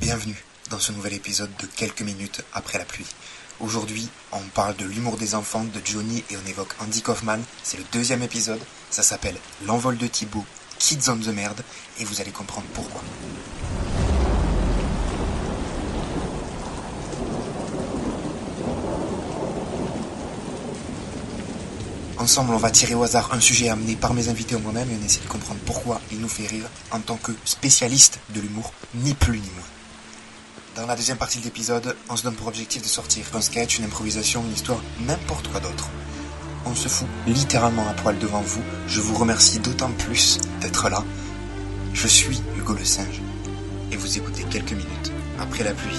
Bienvenue dans ce nouvel épisode de quelques minutes après la pluie. Aujourd'hui, on parle de l'humour des enfants de Johnny et on évoque Andy Kaufman. C'est le deuxième épisode. Ça s'appelle L'envol de Thibaut, Kids on the Merde, et vous allez comprendre pourquoi. Ensemble, on va tirer au hasard un sujet amené par mes invités ou moi-même et on essaie de comprendre pourquoi il nous fait rire en tant que spécialiste de l'humour, ni plus ni moins. Dans la deuxième partie de l'épisode, on se donne pour objectif de sortir un sketch, une improvisation, une histoire, n'importe quoi d'autre. On se fout littéralement à poil devant vous. Je vous remercie d'autant plus d'être là. Je suis Hugo le Singe et vous écoutez quelques minutes après la pluie.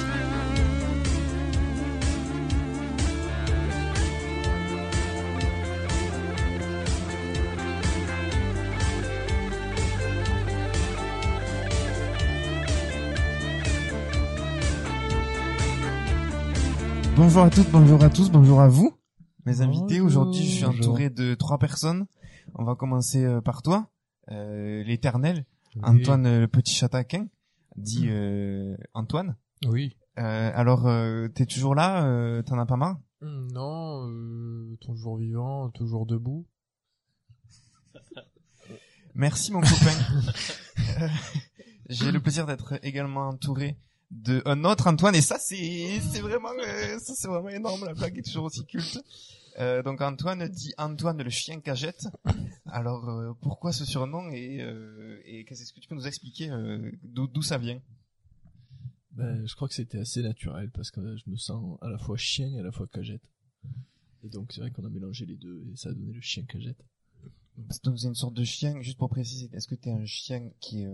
Bonjour à toutes, bonjour à tous, bonjour à vous, mes invités. Aujourd'hui, je suis bonjour. entouré de trois personnes. On va commencer euh, par toi, euh, l'éternel, Antoine euh, le petit chataquin, dit euh, Antoine. Oui. Euh, alors, euh, t'es toujours là euh, T'en as pas marre? Hum, Non, euh, toujours vivant, toujours debout. Merci mon copain. J'ai le plaisir d'être également entouré de un autre Antoine et ça c'est c'est vraiment euh, ça c'est vraiment énorme la blague est toujours aussi culte. Euh, donc Antoine dit Antoine le chien cagette. Alors euh, pourquoi ce surnom et euh, et qu'est-ce que tu peux nous expliquer euh, d'où d'où ça vient? Ben, je crois que c'était assez naturel parce que je me sens à la fois chien et à la fois cagette. Et donc c'est vrai qu'on a mélangé les deux et ça a donné le chien cagette. Donc c'est une sorte de chien juste pour préciser. Est-ce que t'es un chien qui est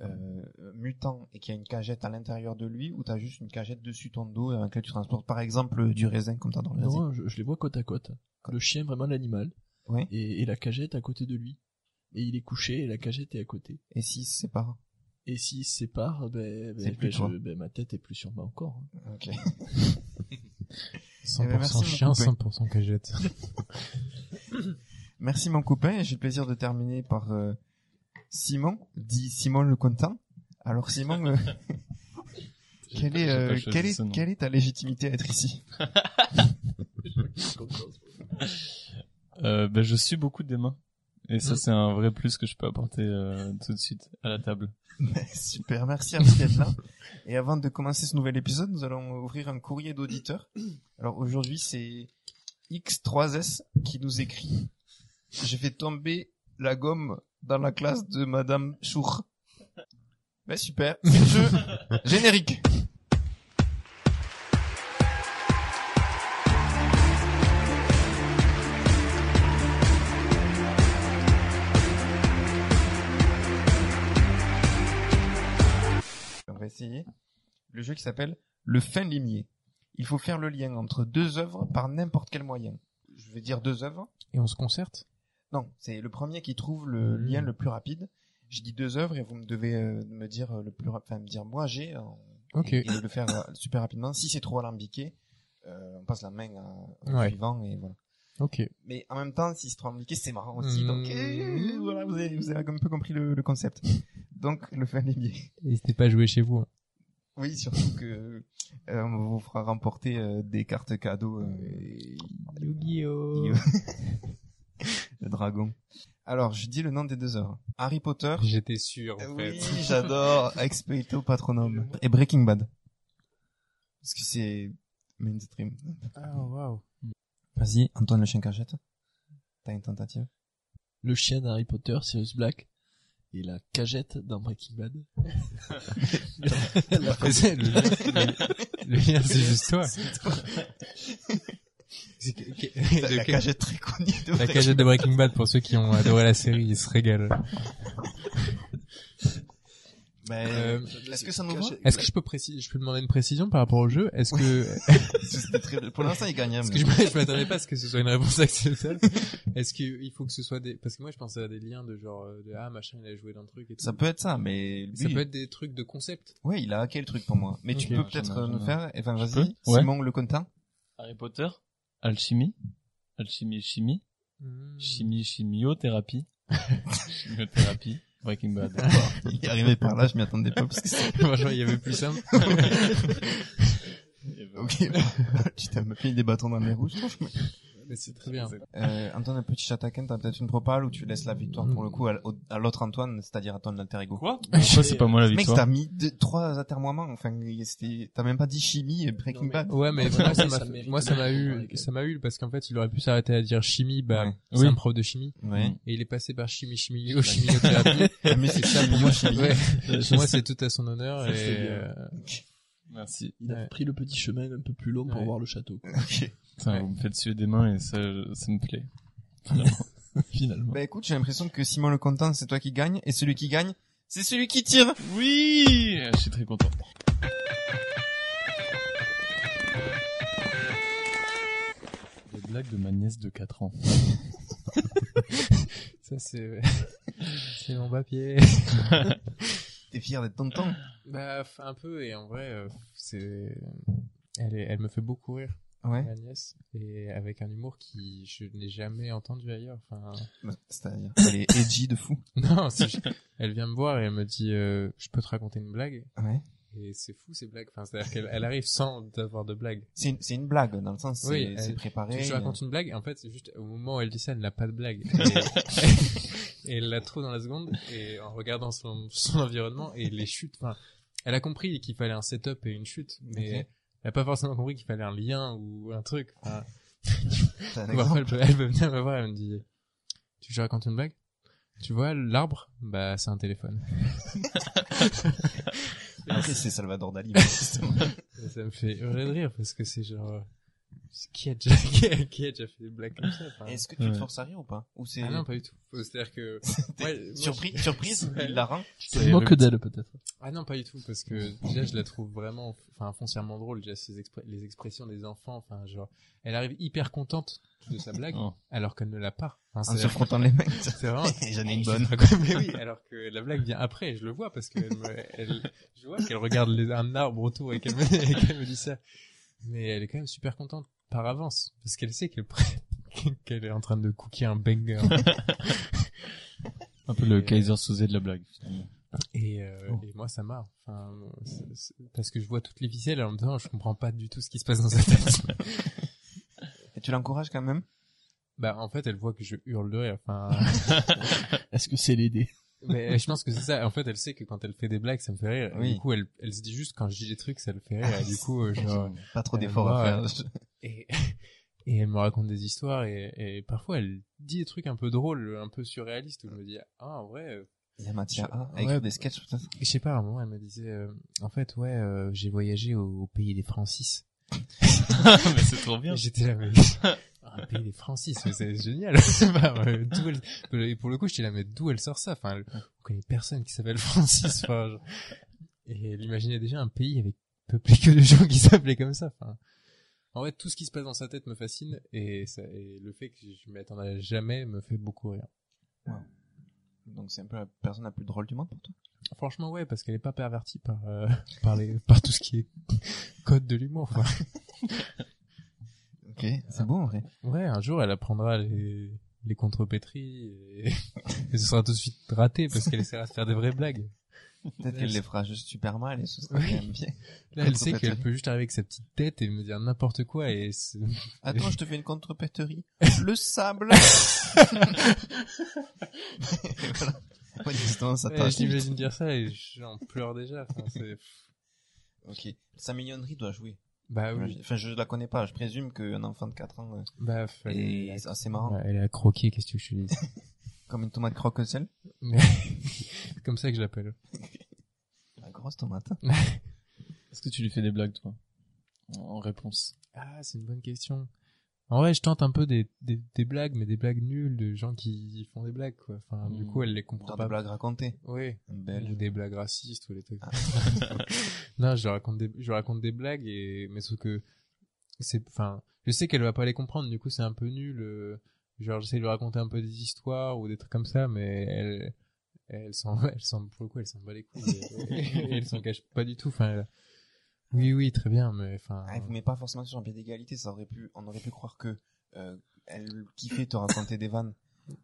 euh, euh, mutant et qui a une cagette à l'intérieur de lui ou t'as juste une cagette dessus ton dos avec laquelle tu transportes par exemple du raisin comme t'as dans le raisin Non, je, je les vois côte à côte. Le chien vraiment l'animal Oui. et, et la cagette à côté de lui. Et il est couché et la cagette est à côté. Et s'ils se séparent Et s'ils se séparent, ben, ben, ben, je- ben, ma tête est plus sur moi encore. hein. Ok. 100% Eh ben, merci, chien, mon copain. 100% cagette. Merci mon copain et j'ai le plaisir de terminer par euh, Simon, dit Simon le content. Alors Simon, euh, quelle est, euh, quelle, est, quelle est ta légitimité à être ici? Euh, ben, je suis beaucoup des mains. Et ça, Mm. c'est un vrai plus que je peux apporter euh, tout de suite à la table. Super, merci à vous d'être là. Et avant de commencer ce nouvel épisode, nous allons ouvrir un courrier d'auditeur. Alors aujourd'hui, c'est X3S qui nous écrit J'ai fait tomber la gomme dans la classe de Madame Chour. Ben super, c'est le jeu générique. On va essayer le jeu qui s'appelle Le fin limier. Il faut faire le lien entre deux œuvres par n'importe quel moyen. Je vais dire deux œuvres. Et on se concerte Non, c'est le premier qui trouve le Mhm. lien le plus rapide. Je dis deux œuvres et vous me devez euh, me dire euh, le plus, rap- enfin me dire moi j'ai en- Ok. et, et le faire euh, super rapidement. Si c'est trop alambiqué, euh, on passe la main à- au Ouais. suivant et voilà. Ok. Mais en même temps, si c'est trop alambiqué, c'est marrant aussi. Mhm. Donc euh, voilà, vous avez, vous avez un peu compris le, le concept. Donc le fin limier. N'hésitez pas à jouer chez vous. hein. Oui, surtout que euh, on vous fera remporter euh, des cartes cadeaux. euh, Yu-Gi-Oh! Le dragon. Alors, je dis le nom des deux œuvres. Harry Potter. J'étais sûr, en oui, fait. j'adore. Expecto Patronum. Et Breaking Bad. Parce que c'est mainstream. Ah, waouh. Vas-y, Antoine le chien cachette. T'as une tentative? Le chien d'Harry Potter, Sirius Black. Et la cagette dans Breaking Bad. Le, lien, c'est juste toi. C'est La, cagette très connue de La Breaking cagette de Breaking Bad, pour ceux qui ont adoré la série, ils se régalent. Mais, Euh, est-ce que ça nous Est-ce que je peux préciser, je peux demander une précision par rapport au jeu? Est-ce que, très- Pour l'instant, il gagne. hein, parce que je m'attendais pas à ce que ce soit une réponse acceptable. Est-ce qu'il faut que ce soit des, parce que moi je pensais à des liens de genre, euh, de, ah machin il a joué dans le truc et tout. Ça peut être ça, mais lui, Ça peut être des trucs de concept. ouais, il a hacké le truc pour moi. Mais tu peux peut-être nous faire, enfin, vas-y, Ouais. Simon le content. Harry Potter, alchimie, alchimie, chimie, chimie, chimiothérapie, chimiothérapie, Breaking Bad. Il est arrivé par là, je m'y attendais pas parce que. Franchement, il y avait plus simple. Ok. tu t'as me mis des bâtons dans les roues, franchement. Mais c'est très bien. Euh, Antoine, un petit chataquin, t'as peut-être une propale ou tu laisses la victoire pour le coup à, au- à l'autre Antoine, c'est-à-dire à ton alter ego. Quoi? Pourquoi c'est pas moi la Mec, victoire t'as mis deux, trois atermoiements, enfin, c'était, t'as même pas dit chimie et Breaking Non, mais- Bad. Ouais, mais moi, ça m'a, mérite moi, ça m'a de- eu, ça m'a eu parce qu'en fait, il aurait pu s'arrêter à dire chimie, bah, Ouais. c'est Oui. un prof de chimie. Ouais. Et il est passé par chimie, chimie, au chimiothérapie. Mais c'est ça pour moi, chimie. Ouais. Je moi, c'est tout à son honneur et, euh, Merci. Il a Ouais. pris le petit chemin un peu plus long pour Ouais. voir le château. Ok. Putain, Ouais. vous me faites suer des mains et ça, ça me plaît. Finalement. Bah écoute, j'ai l'impression que Simon le content, c'est toi qui gagne, et celui qui gagne, c'est celui qui tire. Oui Je suis très content. Les blagues de ma nièce de 4 ans. ça, c'est, c'est mon papier. T'es fier d'être tonton. Bah, un peu, et en vrai, euh, c'est, elle est, elle me fait beaucoup rire, Ouais. ma nièce, et avec un humour qui, je n'ai jamais entendu ailleurs. Enfin, Bah, C'est-à-dire, elle est edgy de fou. non, elle vient me voir et elle me dit, euh, je peux te raconter une blague. Ouais. Et c'est fou ces blagues. Enfin, c'est-à-dire qu'elle elle arrive sans avoir de blague. C'est une, une blague, dans le sens, c'est, Oui, elle- préparé. je raconte une blague, et en fait, c'est juste au moment où elle dit ça, elle n'a pas de blague. Et, et elle la trouve dans la seconde, et en regardant son, son environnement, et les chutes, enfin, elle a compris qu'il fallait un setup et une chute, mais elle a pas forcément compris qu'il fallait un lien ou un truc. Enfin, T'as un ou parfois, elle, peut, elle peut venir me voir, elle me dit, tu veux que je raconte une blague? Tu vois, l'arbre, bah, c'est un téléphone. Après, c'est Salvador Dali, justement. Ça me fait hurler de rire, parce que c'est genre, qui a déjà, qui a, qui a déjà fait des blagues comme ça? Enfin, Est-ce que tu te Ouais. forces à rire ou pas? Ou c'est, Ah non, pas du tout. C'est-à-dire que... Ouais, moi, surprise, je- surprise, il la rend. Tu te moques d'elle peut-être. Ah non, pas du tout, parce que déjà, je la trouve vraiment, enfin, foncièrement drôle, déjà, ses les expressions des enfants, enfin, genre, elle arrive hyper contente de sa blague, Oh. alors qu'elle ne l'a pas. Enfin, En c'est- les mecs. c'est vraiment... J'en ai une bonne. mais oui, alors que la blague vient après, je le vois, parce que elle me- elle- je vois qu'elle regarde les, un arbre autour et qu'elle me, et qu'elle me dit ça. Mais elle est quand même super contente par avance, parce qu'elle sait qu'elle qu'elle est en train de cooker un banger. Un peu le Et- Kaiser Soze de la blague. Et, euh, et moi, ça marre. Enfin, parce que je vois toutes les ficelles et en même temps, je comprends pas du tout ce qui se passe dans sa tête. Et tu l'encourages quand même? bah, en fait, elle voit que je hurle de rire. Enfin, Est-ce que c'est l'aider? Mais je pense que c'est ça. En fait, elle sait que quand elle fait des blagues, ça me fait rire. Oui. Du coup, elle, elle se dit juste quand je dis des trucs, ça le fait rire. Et du coup, euh, genre, Pas trop Euh, d'efforts à faire. et, et elle me raconte des histoires et, et parfois elle dit des trucs un peu drôles, un peu surréalistes où je me dis, ah, en vrai, euh, Il y a matière à, à Ouais, des sketchs, peut-être. je sais pas, à un moment, elle me disait, euh, en fait, ouais, euh, j'ai voyagé au, au pays des Francis. mais c'est trop bien. J'étais là, mais... Un pays des Francis, mais c'est génial. Euh, elle- Et pour le coup, j'étais là, mais d'où elle sort ça? Enfin, on connaît personne qui s'appelle Francis. Enfin, Et elle imaginait déjà un pays avec peuplé que de gens qui s'appelaient comme ça. Enfin, en fait, tout ce qui se passe dans sa tête me fascine et, ça, et le fait que je m'y attendrais jamais me fait beaucoup rire. Donc c'est un peu la personne la plus drôle du monde pour toi? Franchement, ouais, parce qu'elle est pas pervertie par euh, par les par tout ce qui est code de l'humour. Ok, c'est beau en vrai. Ouais, un jour, elle apprendra les, les contrepétries et... et ce sera tout de suite raté parce qu'elle essaiera de faire des vraies blagues. Peut-être qu'elle les fera juste super mal et ce sera Oui. quand même bien. Là, elle sait qu'elle peut juste arriver avec sa petite tête et me dire n'importe quoi et Attends, je te fais une contrepéterie. Le sable. voilà. Ça Ouais, l'imagine dire ça et j'en pleure déjà. Enfin, Ok. Sa mignonnerie doit jouer. Bah oui. Enfin, je la connais pas. Je présume qu'un enfant de 4 ans euh, Bah, elle, est est... assez marrant. ouais, elle est à croquer, qu'est-ce que je te dis Comme une tomate croque au sel. C'est comme ça que je l'appelle. La grosse tomate. Est-ce que tu lui fais des blagues, toi? En réponse. Ah, c'est une bonne question. En vrai, je tente un peu des, des, des blagues, mais des blagues nulles de gens qui font des blagues, quoi. Enfin, du Hmm. coup, elle les comprend pas. des blagues racontées. Oui. Ou des blagues racistes ou des trucs. Ah. non, je raconte des, je raconte des blagues et, mais sauf que c'est, enfin, je sais qu'elle va pas les comprendre, du coup c'est un peu nul. euh, genre, j'essaie de lui raconter un peu des histoires ou des trucs comme ça, mais elle, elle s'en, elle s'en, pour le coup, elle s'en bat les couilles elle s'en cache pas du tout. Enfin, elle- oui, oui, très bien, mais enfin. Ah, vous mettez pas forcément sur un pied d'égalité. Ça aurait pu, on aurait pu croire que euh, elle kiffait te raconter des vannes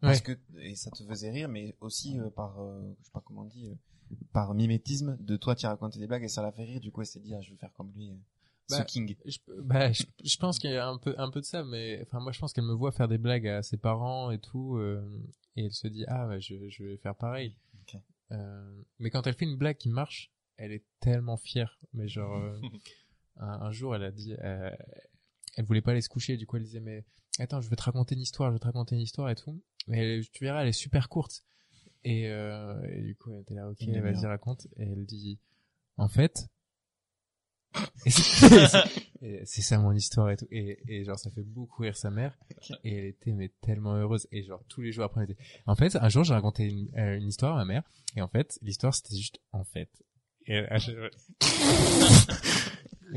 parce que et ça te faisait rire, mais aussi euh, par, euh, je sais pas comment on dit, euh, par mimétisme de toi, tu racontais des blagues et ça l'a fait rire. Du coup, elle s'est dit, ah, je vais faire comme lui, euh, ce Bah, King. Je, bah, je, je pense qu'il y a un peu, un peu de ça, mais enfin moi je pense qu'elle me voit faire des blagues à ses parents et tout, euh, et elle se dit ah ouais, je, je vais faire pareil. Ok. Euh, mais quand elle fait une blague qui marche, elle est tellement fière. Mais genre euh, un, un jour elle a dit, euh, elle voulait pas aller se coucher, du coup elle disait mais attends je vais te raconter une histoire, je vais te raconter une histoire et tout. Mais elle- tu verras elle est super courte. Et, euh, et du coup elle était là ok vas-y raconte. Et elle dit en fait c'est ça mon histoire et tout. Et, et genre, ça fait beaucoup rire sa mère. Et elle était mais tellement heureuse. Et genre, tous les jours après, elle était... En fait, un jour, j'ai raconté une, euh, une histoire à ma mère. Et en fait, l'histoire, c'était juste en fait. Et,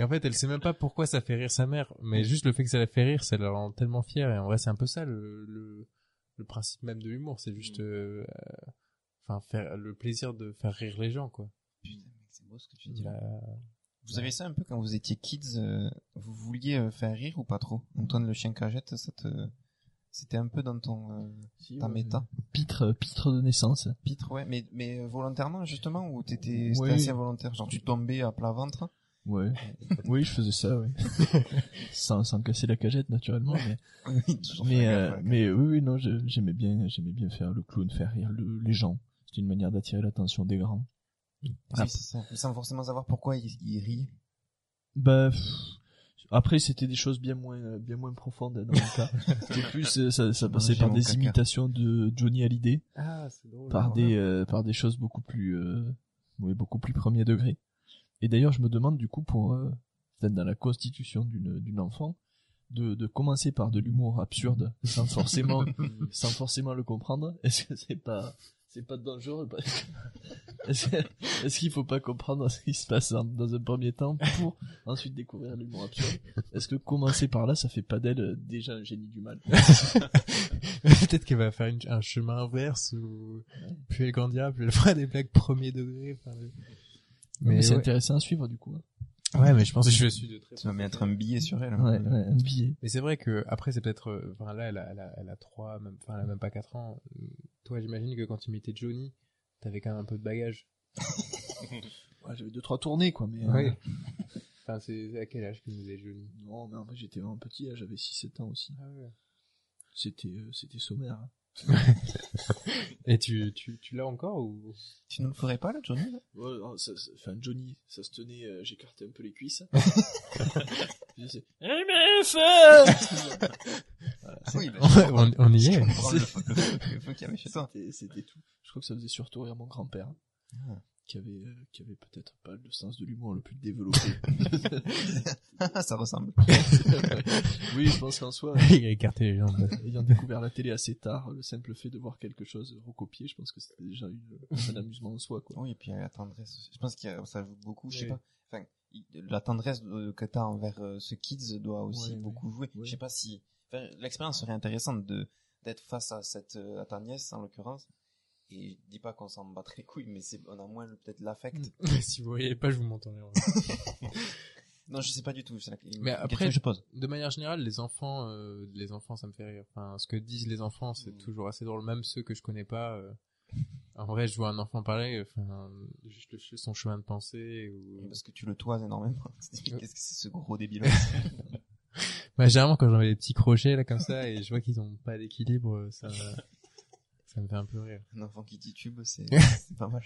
en fait, elle sait même pas pourquoi ça fait rire sa mère. Mais juste le fait que ça la fait rire, ça la rend tellement fière. Et en vrai, c'est un peu ça le, le, le principe même de l'humour. C'est juste, euh, euh, enfin, faire le plaisir de faire rire les gens, quoi. Putain, mec, c'est beau ce que tu dis là. Vous avez ça un peu quand vous étiez kids, euh, vous vouliez euh, faire rire ou pas trop? Antoine le chien cagette, ça te, c'était un peu dans ton euh, Si, ta ouais. méta. Pitre, pitre de naissance. Pitre, ouais, mais mais euh, volontairement justement ou t'étais Oui. c'était assez involontaire, genre tu tombais à plat ventre? Ouais. oui, je faisais ça, ouais. sans, sans casser la cagette, naturellement, mais, Oui, mais, euh, ouais. mais oui, oui, non, j'aimais bien, j'aimais bien faire le clown, faire rire le- les gens. C'était une manière d'attirer l'attention des grands. Oui, c'est ça. Sans forcément savoir pourquoi il, il rit. Bah, pff, après, c'était des choses bien moins, euh, bien moins profondes dans mon cas. C'était plus, euh, ça, ça passait par des caca. imitations de Johnny Hallyday, Ah, c'est drôle. par des, euh, par des choses beaucoup plus, euh, oui, beaucoup plus premier degré. Et d'ailleurs, je me demande du coup pour, euh, peut-être dans la constitution d'une, d'une enfant, de, de commencer par de l'humour absurde, sans forcément, sans forcément le comprendre. Est-ce que c'est pas, c'est pas dangereux parce que- Est-ce qu'il faut pas comprendre ce qui se passe dans, dans un premier temps pour ensuite découvrir l'humour absurde? Est-ce que commencer par là, ça fait pas d'elle euh, déjà un génie du mal? Peut-être qu'elle va faire une- un chemin inverse où plus elle grandira, plus elle fera des blagues premier degré. enfin, le- Mais, Mais c'est ouais. intéressant à suivre du coup. Ouais, mais je pense que je suis de très. Tu vas mettre un billet sur elle. hein. Ouais, ouais, un billet. Mais c'est vrai que après c'est peut-être, euh, enfin là elle a, elle a, elle a trois, même, enfin elle a même pas quatre ans. Euh, Toi j'imagine que quand tu imitais Johnny, t'avais quand même un peu de bagage. Ouais, J'avais deux trois tournées quoi, mais. euh, Ouais. Enfin c'est c'est à quel âge que nous faisait Johnny? Non, mais en fait j'étais vraiment petit, là, j'avais 6-7 ans aussi. Ah ouais. C'était, euh, c'était sommaire. hein. Et tu, tu, tu l'as encore ou? Tu ne le ferais pas là, Johnny là? Ouais, non, ça, ça- enfin Johnny, ça se tenait, euh, j'écartais un peu les cuisses. Je disais, MF Oui, bah, on, on y est. comprends le, feu- le feu- le feu qu'il y avait chez toi. C'était, c'était tout. Je crois que ça faisait surtout rire mon grand-père, Ah. Qui avait, euh, qui avait peut-être pas le sens de l'humour le plus développé. ça ressemble. oui, je pense qu'en soi, Il a écarté les jambes. ayant découvert la télé assez tard, le simple fait de voir quelque chose recopié, je pense que c'était déjà une, un amusement en soi, quoi. Oui, et puis la tendresse. Je pense que ça joue beaucoup. Je sais Oui. pas. Enfin, la tendresse euh, que t'as envers euh, ce kids doit aussi ouais. beaucoup jouer. Je sais pas si. Enfin, l'expérience serait intéressante de d'être face à cette à ta nièce en l'occurrence. Et je dis pas qu'on s'en batte les couilles, mais c'est on a moins le- peut-être l'affect. si vous voyez pas, je vous m'entendrai. Non, je sais pas du tout. C'est la une Mais après- que je pose. de manière générale, les enfants, euh, les enfants, ça me fait rire. Enfin, ce que disent les enfants, c'est Mm. toujours assez drôle. Même ceux que je connais pas. euh, en vrai, je vois un enfant parler, enfin, juste le- son chemin de pensée. Ou... Parce que tu le toises énormément. Qu'est-ce que c'est ce gros débile Bah, généralement, quand j'en ai des petits crochets là comme ça et je vois qu'ils ont pas d'équilibre, ça, ça me fait un peu rire. Un enfant qui titube, c'est c'est pas mal.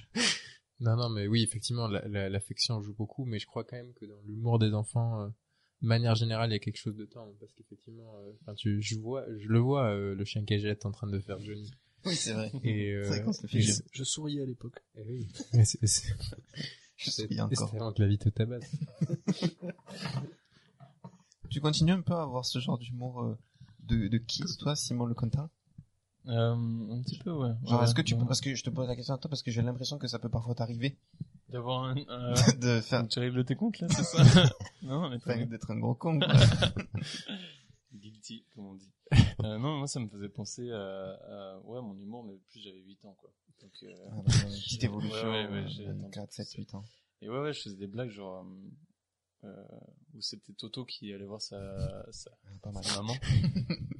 Non, non, mais oui, effectivement, la- la- l'affection joue beaucoup, mais je crois quand même que dans l'humour des enfants, euh, de manière générale, il y a quelque chose de tendre, parce qu'effectivement, euh, tu, je vois, je le vois, euh, le chien cagette en train de faire Johnny. Oui, c'est vrai. Et, euh, vrai se le fait Je souriais à l'époque. eh oui. Mais c'est, c'est, Je souris encore. c'est avant que la vie te tabasse. Tu continues un peu à avoir ce genre d'humour euh, de, de kids, toi, Simon Le Conta Euh, un petit peu, ouais. Genre, Ouais, est-ce que tu ouais. peux, parce que je te pose la question à toi parce que j'ai l'impression que ça peut parfois t'arriver D'avoir un, euh, de faire, tu règles tes comptes, là, c'est ça? non, mais enfin, d'être un gros con. quoi. Guilty, comme on dit. Euh, non, moi, ça me faisait penser à, à ouais, mon humour, mais plus j'avais 8 ans, quoi. Donc, euh, Ah, bah, une petite évolution. Ouais, ouais, ouais, j'ai euh, attendu 4, 7, 8 ans. Et ouais, ouais, je faisais des blagues, genre, euh, euh, où c'était Toto qui allait voir sa, sa, Ah, Pas mal. sa maman,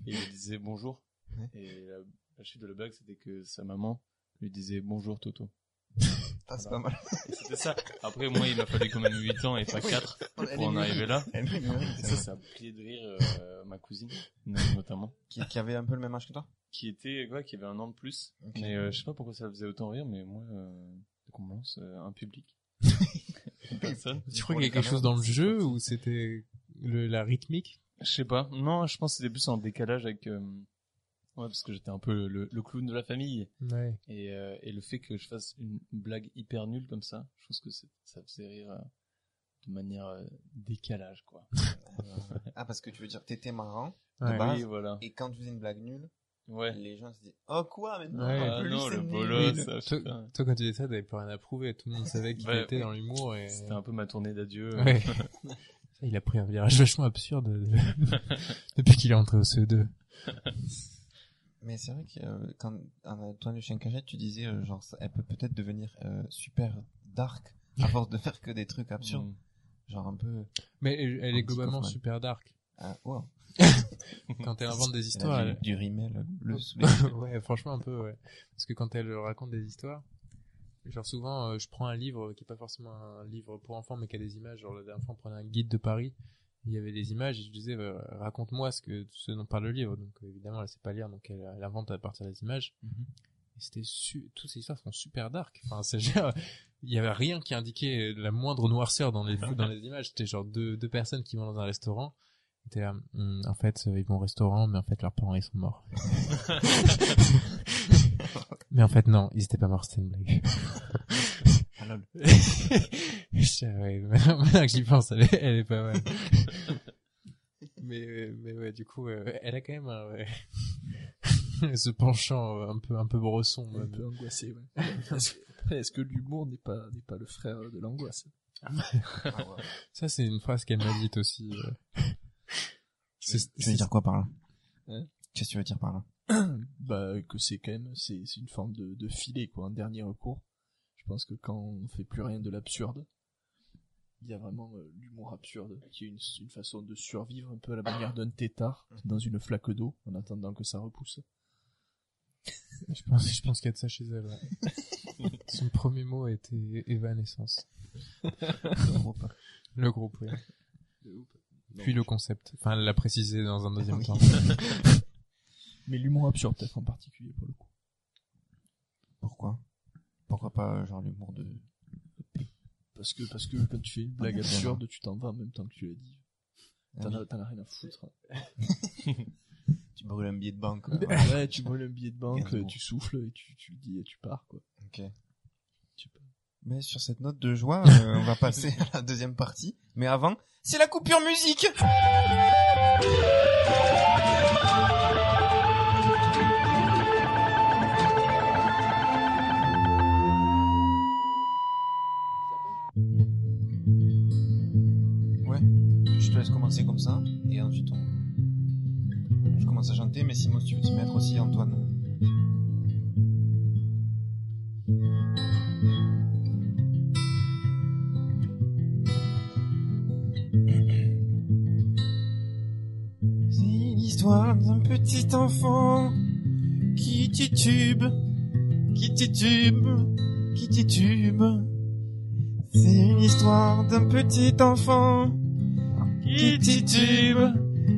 et il disait bonjour. Ouais. Et la, la chute de la blague, c'était que sa maman lui disait bonjour Toto. Ah, c'est pas mal. Et C'était ça. Après, moi, il m'a fallu quand même 8 ans et pas 4 pour en arriver là. Et ça, ça a plié de rire euh, ma cousine, notamment. Qui, qui avait un peu le même âge que toi? Qui était, ouais, qui avait un an de plus. Ok. Mais euh, je sais pas pourquoi ça faisait autant rire, mais moi, euh, qu'on me lance euh, un public. Une personne. Tu crois qu'il y a quelque chose dans le jeu ou c'était le, la rythmique? Je sais pas. Non, je pense que c'était plus en décalage avec... Ouais, parce que j'étais un peu le, le clown de la famille. Ouais. Et, euh, et le fait que je fasse une blague hyper nulle comme ça, je pense que ça faisait rire euh, de manière euh, décalage, quoi. Ah, parce que tu veux dire, t'étais marrant, Ouais. base. Oui, voilà. et quand tu faisais une blague nulle, Ouais. les gens se disaient, oh quoi, mais non, Ouais. Ah non, le bolos, ça, toi, quand tu disais ça, t'avais plus rien à prouver. Tout le monde savait qu'il Bah, était dans l'humour et... C'était un peu ma tournée d'adieu. Ouais. Il a pris un virage vachement absurde de- depuis qu'il est entré au CE2. Mais c'est vrai que euh, quand Antoine le chien cagette, tu disais euh, genre ça- elle peut peut-être devenir euh, super dark à force de faire que des trucs absurdes, Mm. genre un peu Mais elle, est globalement Kaufman. super dark. ah, wow. Quand elle invente des Elle a histoires, du, rimel bleu sous les yeux. ouais, franchement un peu, ouais. Parce que quand elle raconte des histoires, genre souvent, euh, je prends un livre qui est pas forcément un livre pour enfants, mais qui a des images. Genre la dernière fois, on prenait un guide de Paris, il y avait des images, et je disais, euh, raconte-moi ce que ce dont parle le livre. Donc euh, évidemment, elle sait pas lire, donc elle, elle invente à partir des images. Mhm. Et c'était su... toutes ces histoires sont super dark. Enfin, c'est genre, il y avait rien qui indiquait la moindre noirceur dans les dans les images. C'était genre deux deux personnes qui vont dans un restaurant. T'es là, Hum, en fait, euh, ils vont au restaurant, mais en fait, leurs parents, ils sont morts. mais en fait, non, ils étaient pas morts, c'était une blague. Ouais, maintenant, que j'y pense, elle est, elle est pas mal. mais, euh, mais ouais, du coup, euh, elle a quand même un, ouais, ce penchant euh, un peu, un peu bresson. Un peu angoissé, ouais. Est-ce que, après, est-ce que l'humour n'est pas, n'est pas le frère de l'angoisse? Ah, ouais. Ça, c'est une phrase qu'elle m'a dite aussi. Tu veux dire quoi par là? Hein? Qu'est-ce que tu veux dire par là? Bah, que c'est quand même, c'est, c'est une forme de, de filet, quoi, un dernier recours. Je pense que quand on fait plus rien de l'absurde, il y a vraiment euh, l'humour absurde, qui est une, une façon de survivre un peu à la manière d'un tétard dans une flaque d'eau, en attendant que ça repousse. Je pense, je pense qu'il y a de ça chez elle. ouais. Son premier mot a été évanescence. Le groupe, oui. Puis le concept. Enfin, elle l'a précisé dans un deuxième Oui. temps. Mais l'humour absurde, peut-être en particulier, pour le coup. Pourquoi? Pourquoi pas genre l'humour de Parce que, parce que quand tu fais une blague absurde, tu t'en vas en même temps que tu l'as dit. T'en Ah as, t'en as rien à foutre. tu brûles un billet de banque quoi. Ouais, tu brûles un billet de banque, tu souffles et tu, tu dis et tu pars, quoi. Ok. Mais sur cette note de joie, euh, on va passer à la deuxième partie. Mais avant, c'est la coupure musique commencer comme ça, et ensuite on... Je commence à chanter, mais Simon, si tu veux t'y mettre aussi, Antoine... C'est l'histoire d'un petit enfant qui titube, qui titube, qui titube. C'est l'histoire d'un petit enfant qui titube,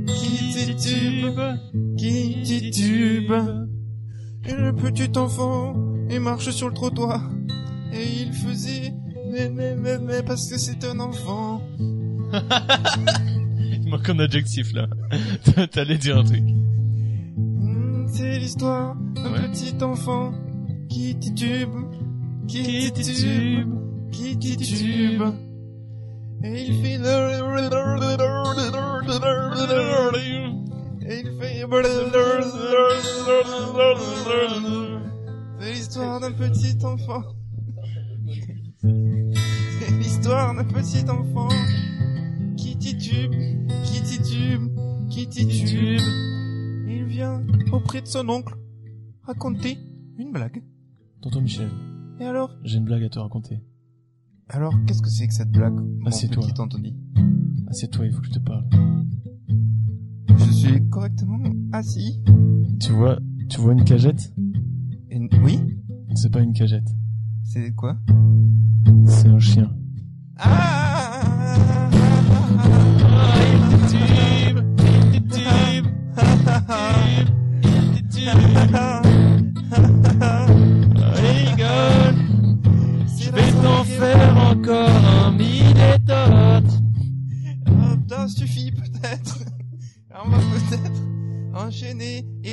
qui titube, qui titube. Et le petit enfant, il marche sur le trottoir et il faisait mais mais mais mais parce que c'est un enfant. Il manque un adjectif là. T'allais dire un truc. Hmm, C'est l'histoire d'un Ouais. petit enfant qui titube, qui titube, qui titube. Et il fait... Et il fait... C'est l'histoire d'un petit enfant. C'est l'histoire d'un petit enfant qui titube, qui titube, qui titube. Il vient auprès de son oncle raconter une blague. Tonton Michel, Et alors j'ai une blague à te raconter. Alors, qu'est-ce que c'est que cette blague, mon Assieds-toi. petit Anthony Ah, c'est toi, il faut que je te parle. Je suis correctement assis. Tu vois, Tu vois une cagette Une- Oui C'est pas une cagette. C'est quoi C'est un chien. Ah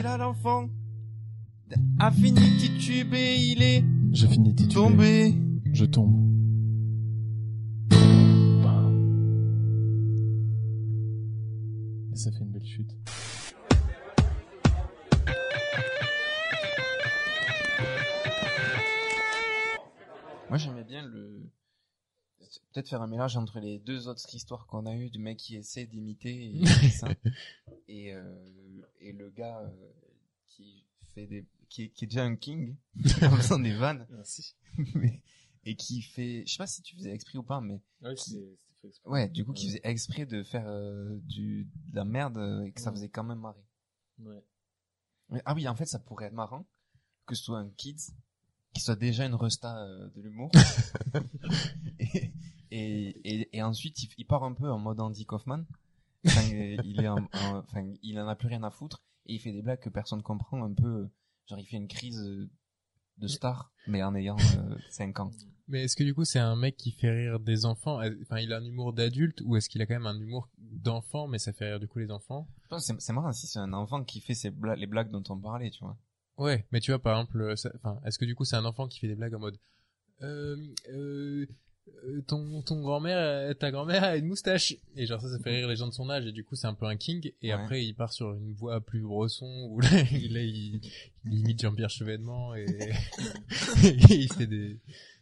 enchaîner. Et là, l'enfant a fini de tituber, il est Je finis titubé. tombé. Je tombe. Et ça fait une belle chute. Moi, j'aimais bien le peut-être faire un mélange entre les deux autres histoires qu'on a eues du mec qui essaie d'imiter et, ça. et, euh, et le gars euh, qui fait des qui est, qui est déjà un king en faisant des vannes Merci. mais- et qui fait je sais pas si tu faisais exprès ou pas mais Ouais, c'était fait exprès. ouais du coup qui faisait exprès de faire euh, du de la merde euh, et que ça faisait quand même marrer Ouais. Mais- ah oui en fait ça pourrait être marrant que ce soit un kids qui soit déjà une resta euh, de l'humour et, et, et, et ensuite il, il part un peu en mode Andy Kaufman enfin, euh, il est en, en- enfin il en a plus rien à foutre et il fait des blagues que personne comprend un peu euh, genre il fait une crise euh, de star mais en ayant 5 ans. Mais est-ce que du coup c'est un mec qui fait rire des enfants? Euh, Enfin, il a un humour d'adulte ou est-ce qu'il a quand même un humour d'enfant mais ça fait rire du coup les enfants? C'est marrant si c'est un enfant qui fait ces bla- les blagues dont on parlait tu vois. Ouais, mais tu vois par exemple, euh, enfin, est-ce que du coup c'est un enfant qui fait des blagues en mode euh, euh, euh, ton ton grand-mère, euh, ta grand-mère a une moustache. Et genre ça ça fait rire les gens de son âge. Et du coup c'est un peu un king. Et Ouais. après il part sur une voix plus bresson où là, il, là, il, il imite Jean-Pierre Chevènement et, et il fait des,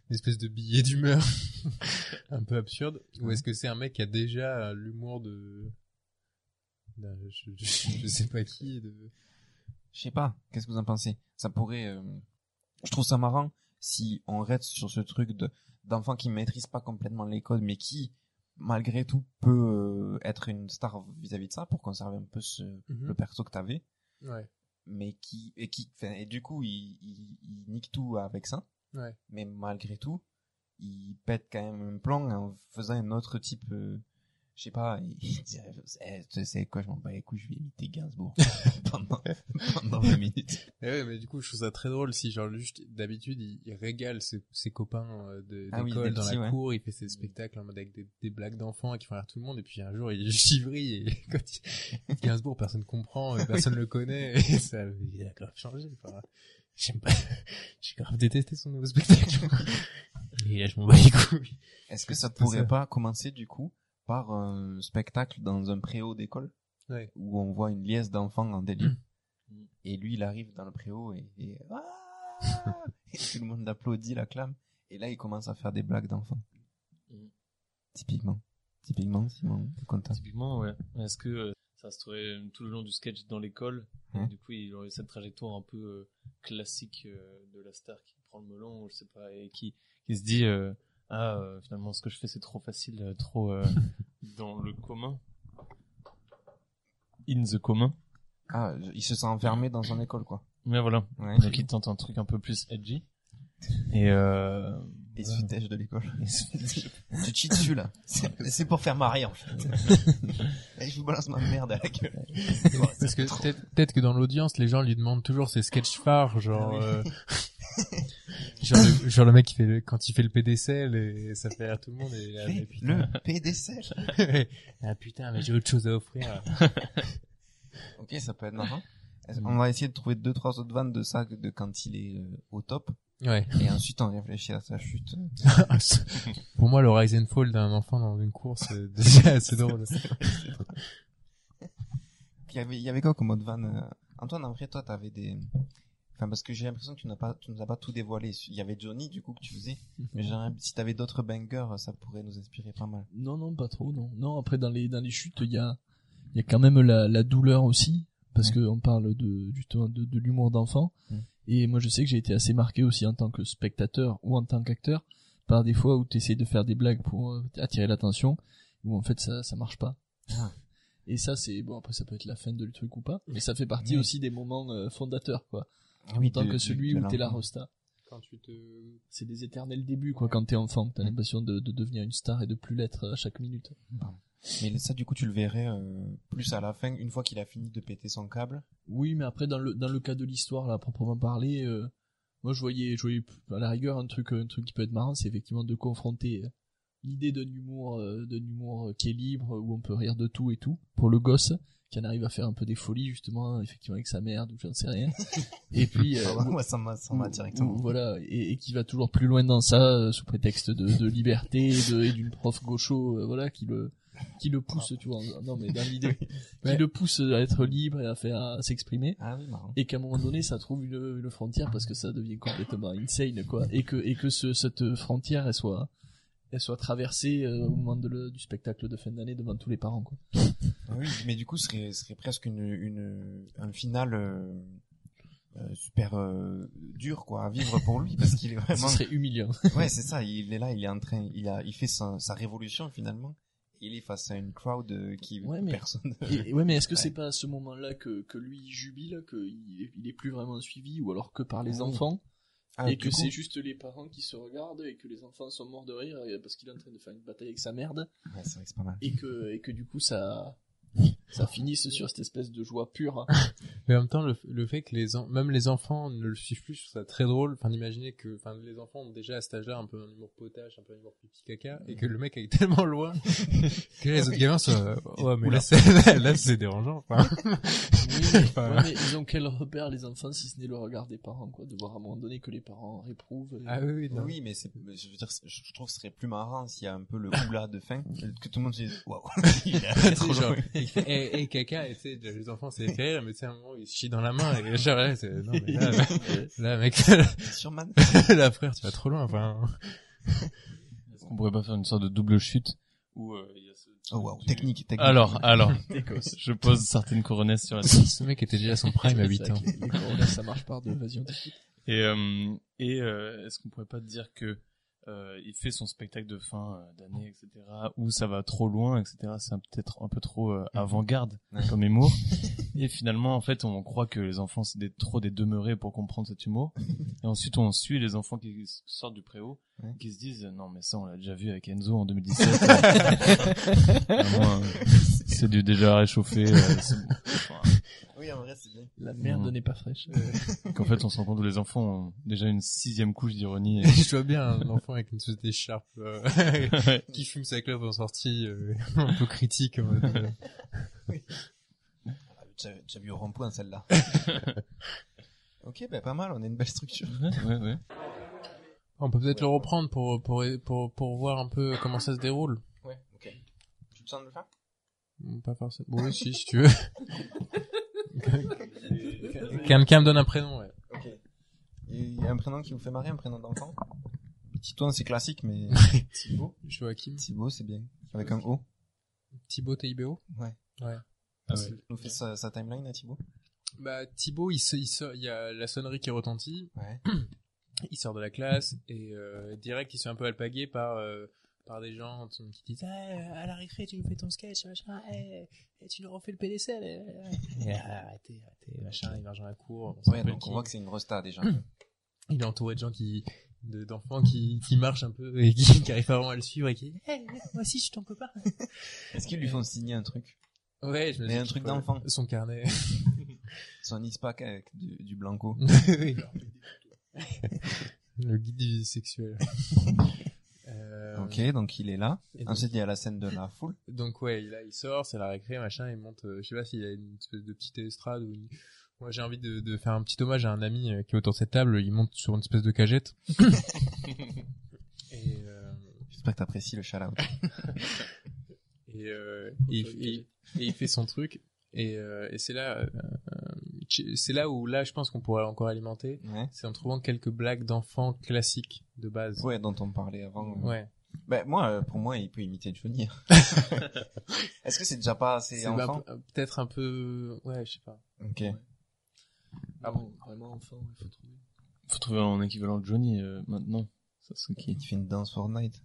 des espèces de billets d'humeur un peu absurdes. Ou est-ce que c'est un mec qui a déjà l'humour de, je, je, je sais pas qui de Je sais pas, qu'est-ce que vous en pensez? Ça pourrait... euh, Je trouve ça marrant si on reste sur ce truc de d'enfants qui maîtrisent pas complètement les codes, mais qui, malgré tout, peut euh, être une star vis-à-vis de ça pour conserver un peu ce, le perso que t'avais, ouais mais qui et qui, et du coup, il, il, il nique tout avec ça. Ouais. Mais malgré tout, il pète quand même un plan en faisant un autre type. Je sais pas, il dirait, Eh, tu sais quoi, je m'en bats les couilles, je vais imiter Gainsbourg pendant, pendant 20 minutes. Et ouais, mais du coup, je trouve ça très drôle si, genre, juste, d'habitude, il, il régale ses, ses copains euh, Ah oui, d'école des dans petits, la ouais. cour, il fait ses spectacles en mode avec des, des blagues d'enfants qui font rire tout le monde, et puis un jour, il est chivri, et quand il, Gainsbourg, personne comprend, personne le connaît, et ça, il a grave changé, enfin, j'aime pas, j'ai grave détesté son nouveau spectacle. et là, je m'en bats les couilles. Est-ce que ça pourrait ça. pas commencer du coup par un spectacle dans un préau d'école Ouais. où on voit une liesse d'enfants en délire et lui il arrive dans le préau et, et, Ah et tout le monde applaudit, l'acclame et là il commence à faire des blagues d'enfants. Mm. Typiquement. Typiquement, Simon, content. Typiquement, ouais. Est-ce que euh, ça se trouvait tout le long du sketch dans l'école et Ouais. Du coup, il aurait cette trajectoire un peu euh, classique euh, de la star qui prend le melon, je sais pas, et qui, qui se dit euh, ah euh, finalement ce que je fais c'est trop facile, euh, trop euh, dans le commun, in the commun. Ah, il se sent enfermé dans son école quoi. Mais voilà. Ouais. Donc il tente un truc un peu plus edgy. Et euh, Et voilà. de l'école. tu cheats dessus là. C'est c'est pour faire marrer en fait. Et je vous balance ma merde à la gueule. Parce que peut-être, peut-être que dans l'audience, les gens lui demandent toujours ses sketchs phares, genre, Ah euh, genre, le, genre le mec qui fait le- quand il fait le PDCL et ça fait rire tout le monde et ah, mais putain. le PDCL. ah putain, mais j'ai autre chose à offrir. Ok, ça peut être marrant. On va essayer de trouver deux trois autres vannes de ça de quand il est euh, au top Ouais. et ensuite on réfléchit à sa chute. Pour moi, le rise and fall d'un enfant dans une course, c'est déjà assez drôle. Il y avait il y avait quoi comme autre vanne? Antoine, en vrai toi t'avais des Enfin, parce que j'ai l'impression que tu n'as pas, tu nous as pas tout dévoilé. Il y avait Johnny, du coup, que tu faisais. Mais l'impression- si t'avais d'autres bangers, ça pourrait nous inspirer pas mal. Non, non, pas trop, non. Non, après, dans les, dans les chutes, il y a, il y a quand même la, la douleur aussi. Parce Ouais. que on parle de, justement, de, de l'humour d'enfant. Et moi, je sais que j'ai été assez marqué aussi en tant que spectateur ou en tant qu'acteur par des fois où tu essaies de faire des blagues pour euh, attirer l'attention, où en fait ça, ça marche pas. Ah. Et ça, c'est bon. Après, ça peut être la fin de le truc ou pas, mais ça fait partie aussi des moments euh, fondateurs, quoi. Oui, En tant de- que celui de où t'es la rosta. Quand tu te... C'est des éternels débuts, quoi. Quand t'es enfant, t'as l'impression de, de devenir une star et de plus l'être à chaque minute. Mais ça, du coup, tu le verrais euh, plus à la fin, une fois qu'il a fini de péter son câble? Oui, mais après, dans le, dans le cas de l'histoire, là, à proprement parler, euh, moi, je voyais, je voyais, à la rigueur, un truc, un truc qui peut être marrant, c'est effectivement de confronter euh, l'idée d'un humour, euh, d'un humour qui est libre, où on peut rire de tout et tout, pour le gosse, qui en arrive à faire un peu des folies, justement, effectivement, avec sa merde, ou j'en sais rien. et puis, euh, Ah, moi, ça m'a, ça m'a ou- directement. voilà, et, et qui va toujours plus loin dans ça, euh, sous prétexte de, de liberté, et de- et d'une prof gaucho, euh, voilà, qui le, qui le pousse, tu vois, non, mais dans l'idée, qui Ouais. le pousse à être libre et à faire, à s'exprimer Ah oui, marrant. et qu'à un moment donné ça trouve une, une frontière parce que ça devient complètement insane quoi et que et que ce, cette frontière elle soit elle soit traversée euh, au moment de le- du spectacle de fin d'année devant tous les parents quoi. Ah oui, mais du coup, ce serait, ce serait presque une, une, un final euh, euh, super dur, quoi, à vivre pour lui, parce qu'il est Ce vraiment. serait humiliant. Ouais, c'est ça. Il est là, il est en train, il a, il fait sa, sa révolution finalement. Il est face à une crowd qui Ouais, mais- personne. Et, ouais mais est-ce que Ouais. c'est pas à ce moment-là que que lui il jubile qu'il il est plus vraiment suivi ou alors que par les Oui. enfants? Ah, et que c'est juste les parents qui se regardent et que les enfants sont morts de rire euh, parce qu'il est en train de faire une bataille avec sa merde Ouais, c'est vrai que c'est pas mal. et que et que du coup ça ça finisse sur cette espèce de joie pure. Mais en même temps, le, le fait que les en- même les enfants ne le suivent plus, je trouve ça très drôle. Enfin, d'imaginer que, enfin, les enfants ont déjà à cet âge-là un peu un humour potage, un peu un humour pipi caca, et que le mec est tellement loin que les autres gamins soient, ouais, mais là, c'est, là, c'est dérangeant, enfin. Oui, mais, Enfin, ouais, mais ils ont quel repère les enfants si ce n'est le regard des parents quoi, de voir à un moment donné que les parents réprouvent. et- Ah oui, oui, non. Oui, mais c'est, je veux dire, je trouve que ce serait plus marrant s'il y a un peu le coup là de fin, que tout le monde se dise, waouh, il est Il fait, caca, et tu sais, les enfants, c'est fait rire, mais tu sais, à un moment, ils se chient dans la main, et genre, là, c'est, non, mais là, mec, là, frère, tu vas trop loin, enfin. Est-ce qu'on pourrait pas faire une sorte de double chute où euh, il y a ce Oh du- technique, technique. Alors, alors, je pose certaines couronnesses sur la table. Ce mec était déjà à son prime à 8 C'est ans. les- ça marche par deux, vas-y on t'écoute. Et, euh, et euh, est-ce qu'on pourrait pas dire que euh, il fait son spectacle de fin euh, d'année, etc., où ça va trop loin, etc., c'est peut-être un peu trop euh, avant-garde Ouais. comme humour. et finalement, en fait, on croit que les enfants, c'est des, trop des demeurés pour comprendre cet humour. Et ensuite, on suit les enfants qui sortent du préau, Ouais. qui se disent, non, mais ça, on l'a déjà vu avec Enzo en 2017. Vraiment, euh, c'est du déjà réchauffé. c'est bon. Enfin, Oui, en vrai, c'est bien. La merde Mhm. n'est pas fraîche. qu'en fait, on se rend compte que les enfants ont déjà une sixième couche d'ironie. Je vois bien un enfant avec une société d'écharpe euh, qui fume sa clope en sortie, euh, un peu critique. en mode, euh, Ah, Tu as, tu as vu au rond-point celle-là. ok, bah pas mal, on a une belle structure. ouais, ouais, ouais. On peut peut-être le reprendre pour, pour, pour, pour voir un peu comment ça se déroule. Ouais, ok. Tu te sens de le faire? Pas forcément. Oui, si, si tu veux. Quelqu'un me donne un prénom, ouais. Ok. Il y a un prénom qui vous fait marrer, un prénom d'enfant? Titouan, c'est classique, mais Thibaut, Joachim. Thibaut, c'est bien. Avec un O. Thibaut TIBO. Ouais. Ouais. Ah ouais. Il nous fait sa, sa timeline à Thibaut? Bah, Thibaut, il, se- il, sort- il y a la sonnerie qui retentit. Ouais. il sort de la classe et euh, direct il se fait un peu alpaguer par euh, par des gens qui disent ah, à la récré tu nous fais ton sketch machin eh, eh, tu nous refais le PDCL. Et, arrêtez arrêtez machin il marche dans la cour on Ouais, donc on voit que c'est une resta déjà. il est entouré de gens qui de- d'enfants qui, qui marchent un peu et qui, qui arrivent pas vraiment à le suivre et qui Eh, moi aussi je suis ton copain Est-ce qu'ils lui font signer un truc? Ouais je me Mais un truc d'enfant. son carnet Son X-Pack avec du, du Blanco. Oui. le guide du sexuel Euh, Ok, donc il est là. et donc- Ensuite, il y a la scène de la foule. Donc ouais, là il sort, c'est la récré, machin, il monte, euh, je sais pas s'il a une espèce de petite estrade ou une... Moi j'ai envie de, de faire un petit hommage à un ami euh, qui est autour de cette table, il monte sur une espèce de cagette. et, euh, J'espère que t'apprécies le shout-out. et, euh, et, il- et- et il fait son truc. Et, euh, et c'est là, euh, c'est là où là je pense qu'on pourrait encore alimenter, Ouais. c'est en trouvant quelques blagues d'enfants classiques de base. Ouais, dont on parlait avant. Ouais. Ben, moi, euh, pour moi, il peut imiter Johnny. Est-ce que c'est déjà pas assez enfant peut-être un peu, ouais, je sais pas. Ok. Ah bon, vraiment enfant, il faut trouver. Faut trouver un équivalent de Johnny euh, maintenant. Ça serait qui? Il fait une danse Fortnite.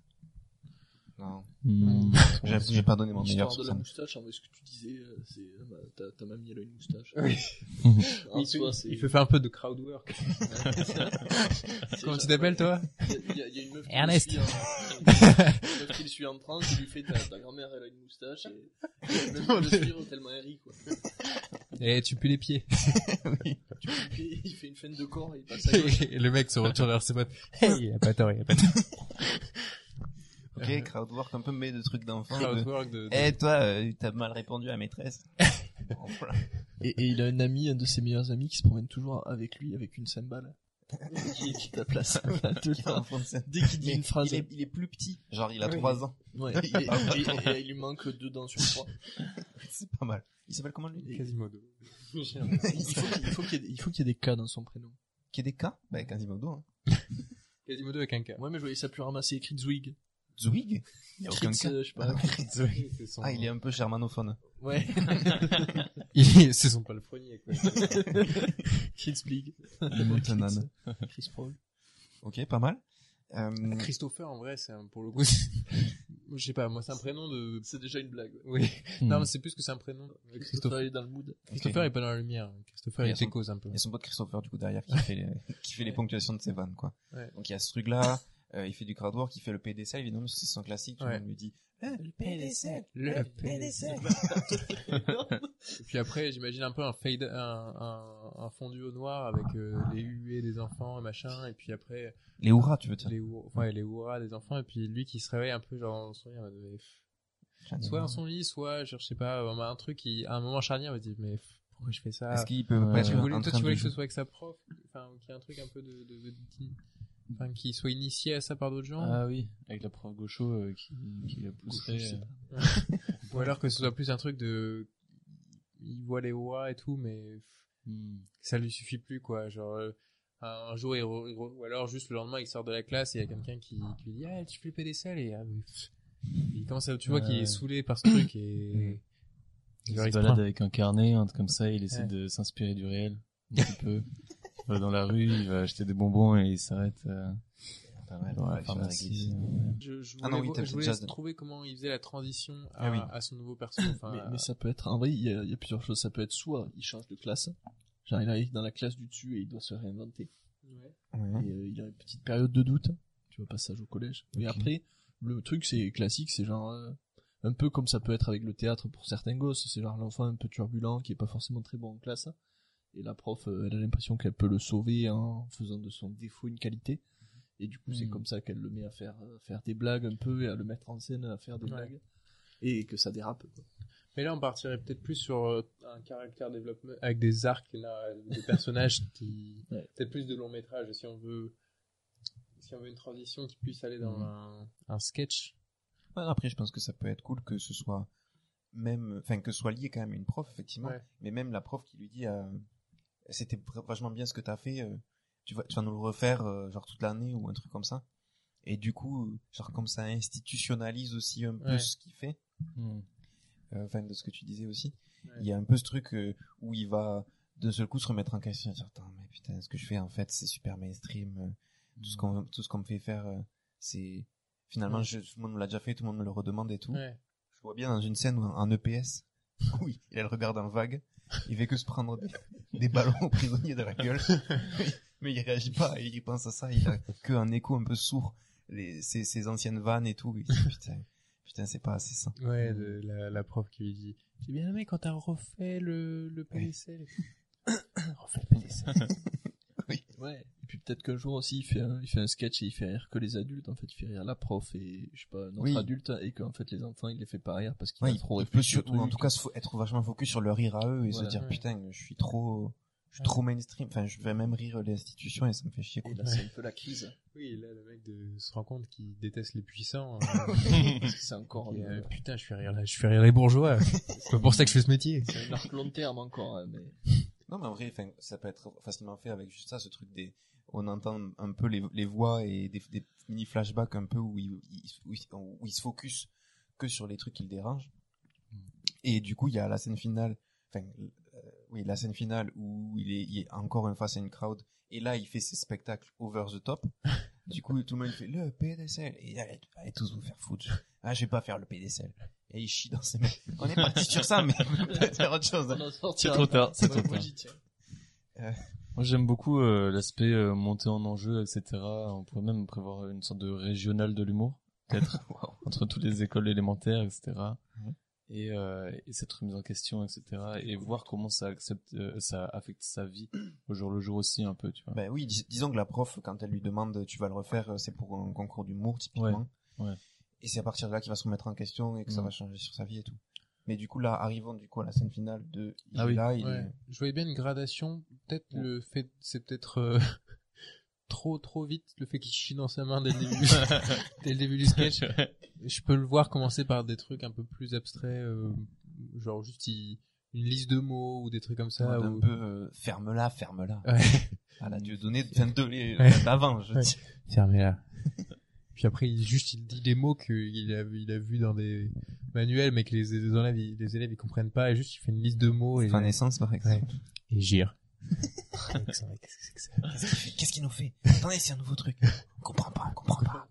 Non. Hmm. J'ai j'ai pas donné mon meilleur de la moustache, en vrai, ce que tu disais, euh, c'est, euh, bah, ta, ta mamie, elle a une moustache. Oui. Il, soi, fait, c'est- il fait faire un peu de crowd work. c'est- Comment tu t'appelles, toi Il y a- y, y une meuf qui Ernest. suit qui le suit en transe, qui lui fait ta, ta grand-mère, elle a une moustache, et, même pas le suivre tellement elle rit, quoi. Et tu pues les pieds. Tu il fait une fin de corps, et il passe à gauche. Et le mec se retourne vers ses potes. Hey, il a pas tort, il a pas tort. Ok, crowdwork un peu, mais de trucs d'enfants. Crowd de- Eh, toi, euh, t'as mal répondu à maîtresse. Et, et il a un ami, un de ses meilleurs amis, qui se promène toujours avec lui, avec une cymbale. qui, qui te place. tout le temps. Dès qu'il dit Mais une phrase. il est, il est plus petit. Genre, il a Oui. 3 ans. Ouais, il, est- et- et il lui manque deux dents sur trois. C'est pas mal. Il s'appelle comment lui? Quasimodo. Il faut qu'il qu'il y, ait- qu'il y ait des cas dans son prénom. Qui est des cas? Bah, Quasimodo. Hein. Quasimodo avec un K. Ouais, mais je voyais ça plus ramassé, Kritzwig. Zwig Il y a aucun Kritz, cas. euh, je sais pas. C'est son- Ah, il est un peu germanophone. Ouais. Il est- c'est son palefrenier, quoi. Kritzblig. Montanan. Chris Paul. Ok, pas mal. Euh, Christopher, en vrai, c'est un, pour le coup, c'est- je sais pas, moi, c'est un prénom de, C'est déjà une blague. oui. Hmm. Non, mais c'est plus que c'est un prénom. Christopher Christopher, est dans le mood. Christopher est pas dans la lumière. Christopher, Il y il a son- t'écose un peu. Il y a son pote Christopher du coup derrière qui fait les, qui fait les ponctuations de ses vannes quoi. Ouais. Donc il y a ce truc là, il fait du crowdwork, il fait le PDCL évidemment parce que c'est son classique, tout le Ouais. monde lui dit Eh, le PDCL, Le PDCL. Et puis après, j'imagine un peu un fade, un, un, un fondu au noir avec euh, les huées des enfants et machin, et puis après Les hurrahs tu veux dire les ouais, les hurrahs des enfants, et puis lui qui se réveille un peu genre dans son lit, mais, soit dans son lit, soit je sais pas, on a un truc qui, à un moment charnière, il va dire mais pourquoi je fais ça? Est-ce qu'il peut Ouais. pas tu être toi, tu voulais que ce soit avec sa prof, enfin, qu'il y ait un truc un peu de, de, de, de- enfin, qu'il soit initié à ça par d'autres gens, Ah oui, avec la prof gaucho euh, qui, qui la pousserait. euh. ou alors que ce soit plus un truc de, il voit les hurrahs et tout, mais Hmm. ça lui suffit plus quoi genre euh, un jour il re- il re- ou alors juste le lendemain il sort de la classe et il y a quelqu'un qui, qui lui dit ah tu fais le PDCL et ah, il commence à tu vois qu'il est saoulé par ce truc et Il se il se balade avec un carnet, un truc comme ça, il essaie Ouais. de s'inspirer du réel un petit peu. Il va dans la rue, il va acheter des bonbons et il s'arrête euh, Pas mal, dans la pharmacie. je, je Ah voulais, non, oui, je voulais trouver comment il faisait la transition à, Ah oui. à son nouveau perso enfin mais, ça peut être, en vrai, il y, a, il y a plusieurs choses. Ça peut être soit il change de classe, genre il arrive dans la classe du dessus et il doit se réinventer. Ouais. Et euh, il a une petite période de doute, tu vois, passage au collège. Et Ok. après, le truc c'est classique, c'est genre euh, un peu comme ça peut être avec le théâtre pour certains gosses, c'est genre l'enfant un peu turbulent qui est pas forcément très bon en classe. Et la prof, euh, elle a l'impression qu'elle peut le sauver en faisant de son défaut une qualité. Et du coup, c'est Mhm. comme ça qu'elle le met à faire, à faire des blagues un peu et à le mettre en scène, à faire des Ouais. blagues. Et que ça dérape. quoi. mais là on partirait peut-être plus sur euh, un caractère développement avec des arcs là, des personnages qui Ouais. peut-être plus de long métrage si on veut si on veut une transition qui puisse aller dans un, un sketch Ouais, après je pense que ça peut être cool que ce soit même, enfin que ce soit lié quand même à une prof effectivement, Ouais. mais même la prof qui lui dit euh, c'était vachement bien ce que t'as fait, euh, tu vas, tu vas nous le refaire euh, genre toute l'année ou un truc comme ça. Et du coup, euh, genre comme ça institutionnalise aussi un peu Ouais. ce qu'il fait, hmm. euh, enfin de ce que tu disais aussi. Ouais. Il y a un peu ce truc où il va d'un seul coup se remettre en question et dire attends mais putain ce que je fais en fait c'est super mainstream, tout ce qu'on tout ce qu'on me fait faire c'est finalement Ouais. je, tout le monde me l'a déjà fait, tout le monde me le redemande et tout. Je vois bien dans une scène où un EPS, oui, il a le regard d'un vague, il fait que se prendre des, des ballons aux prisonniers de la gueule, mais il réagit pas, il pense à ça, il a que un écho un peu sourd, les, ses, ses anciennes vannes et tout, il dit, putain, putain c'est pas assez ça. Ouais, le- la, la prof qui lui dit J'ai bien aimé quand t'as refait le, le PDCL. refait le PDCL. Ouais. Et puis peut-être qu'un jour aussi, il fait, un, il fait un sketch et il fait rire que les adultes. En fait, il fait rire la prof et, je sais pas, notre Oui. adulte. Et qu'en fait, les enfants, il les fait pas rire parce qu'il Ouais, a il, trop il réfléchi. ou en tout cas se fo- être vachement focus sur leur rire à eux et Voilà. se dire Ouais. putain je suis trop, je suis trop mainstream, enfin je vais même rire l'institution et ça me fait chier quoi. Et là, c'est un peu la crise. Oui, là, le mec de, se rend compte qu'il déteste les puissants. Parce que c'est encore Et, euh, un, putain, je fais rire, là, je fais rire les bourgeois. C'est pas pour ça que je fais ce métier. c'est un arc long terme encore. hein, mais Non, mais en vrai, ça peut être facilement fait avec juste ça, ce truc des, on entend un peu les, les voix et des, des mini flashbacks un peu où il, il- où il- se focus que sur les trucs qui le dérangent. Et du coup, il y a la scène finale, enfin, euh, oui, la scène finale où il est, il est encore une face à une crowd. Et là, il fait ses spectacles over the top Du coup, tout le monde fait le PDSL. Et allez, allez tous vous faire foutre. Ah, je vais pas faire le PDSL. Et il chie dans ses mains. On est parti sur ça, mais on peut faire autre chose. C'est trop tard, c'est trop tard. Moi, j'aime beaucoup euh, l'aspect euh, montée en enjeu, etc. On pourrait même prévoir une sorte de régional de l'humour, peut-être, entre toutes les écoles élémentaires, etc. Et, euh, et cette remise en question, etc. Et voir comment ça accepte, euh, ça affecte sa vie au jour le jour aussi un peu, tu vois. Ben oui, dis- disons que la prof, quand elle lui demande tu vas le refaire, euh, c'est pour un concours d'humour, typiquement. Ouais, ouais. Et c'est à partir de là qu'il va se remettre en question et que ça Mm. va changer sur sa vie et tout. Mais du coup, là, arrivons du coup à la scène finale de, il Ah est oui. là, il Ouais. est, Je voyais bien une gradation. Peut-être le fait, c'est peut-être euh, trop trop vite le fait qu'il chie dans sa main dès le début, dès le début du sketch. Je peux le voir commencer par des trucs un peu plus abstraits, euh, genre juste il- une liste de mots ou des trucs comme ça. un ou- peu, euh, ferme-la, ferme-la. Ouais. À la Dieu donné, de les, Ouais. d'avant, je Ouais. dis. Fermez-la. Puis après, il, juste, il dit des mots qu'il a, il a vu dans des manuels, mais que les, les élèves, ils, les élèves, ils comprennent pas, et juste, il fait une liste de mots, et, Fin naissance, par exemple. Ouais. et gire. Qu'est-ce qu'il nous fait? Attendez, c'est un nouveau truc. On comprend pas, on comprend pas.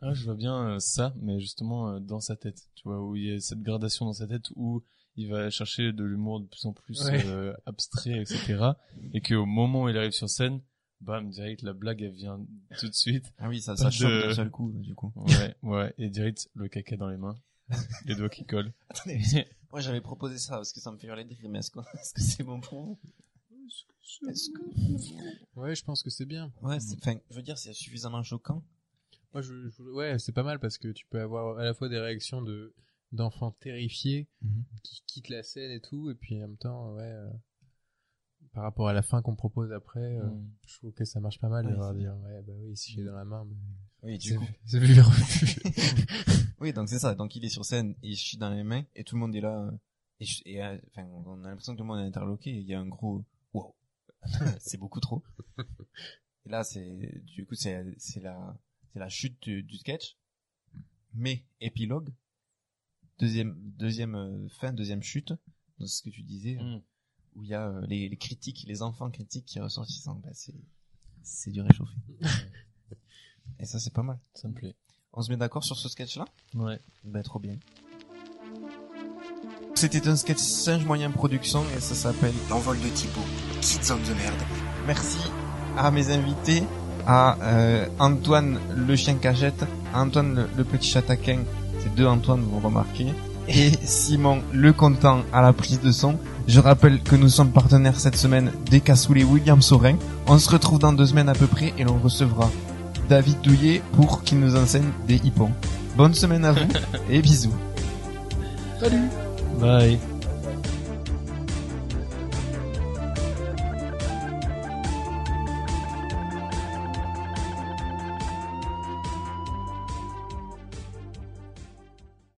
Ah, je vois bien euh, ça, mais justement euh, dans sa tête, tu vois, où il y a cette gradation dans sa tête où il va chercher de l'humour de plus en plus Ouais. euh, abstrait, etc. Et qu'au moment où il arrive sur scène, bam, direct la blague elle vient tout de suite. Ah oui, ça, ça d'un seul coup, du coup. Ouais, ouais, et direct le caca dans les mains, les doigts qui collent. Attendez, moi j'avais proposé ça parce que ça me fait hurler de rire, mais est-ce que est-ce que c'est bon pour vous? Est-ce que Ouais, je pense que c'est bien. ouais, c'est- enfin, je veux dire, c'est suffisamment choquant. Moi, je, je- ouais, c'est pas mal parce que tu peux avoir à la fois des réactions de d'enfants terrifiés Mhm. qui quittent la scène et tout, et puis en même temps, ouais, euh, par rapport à la fin qu'on propose après, euh, Mm. je trouve que ça marche pas mal de leur dire, ouais, bah oui, si j'ai dans la main, mais Oui, du c'est coup. c'est et revu. Oui, donc c'est ça. Donc il est sur scène, il chie dans les mains, et tout le monde est là. euh, Et, je- et, euh, enfin, on a l'impression que tout le monde est interloqué. et Il y a un gros wow, c'est beaucoup trop. Et là, c'est du coup c'est c'est la c'est la chute du, du sketch, mais épilogue. Deuxième deuxième euh, fin, deuxième chute dans ce que tu disais, Mm. où il y a euh, les, les critiques, les enfants critiques qui ressortissent. Bah, c'est c'est du réchauffé. et ça, c'est pas mal. Ça me plaît. On se met d'accord sur ce sketch-là? Ouais. Ben, trop bien. C'était un sketch Singe Moyen Production et ça s'appelle L'envol de Thibaut. Kids on the Merde. Merci à mes invités, à euh, Antoine le chien cagette, à Antoine le, le petit chat taquin, c'est deux Antoine vous remarquez, et Simon le content à la prise de son. Je rappelle que nous sommes partenaires cette semaine des Cassoulet William Saurin. On se retrouve dans deux semaines à peu près et l'on recevra David Douillet pour qu'il nous enseigne des hippons. Bonne semaine à vous et bisous. Bye.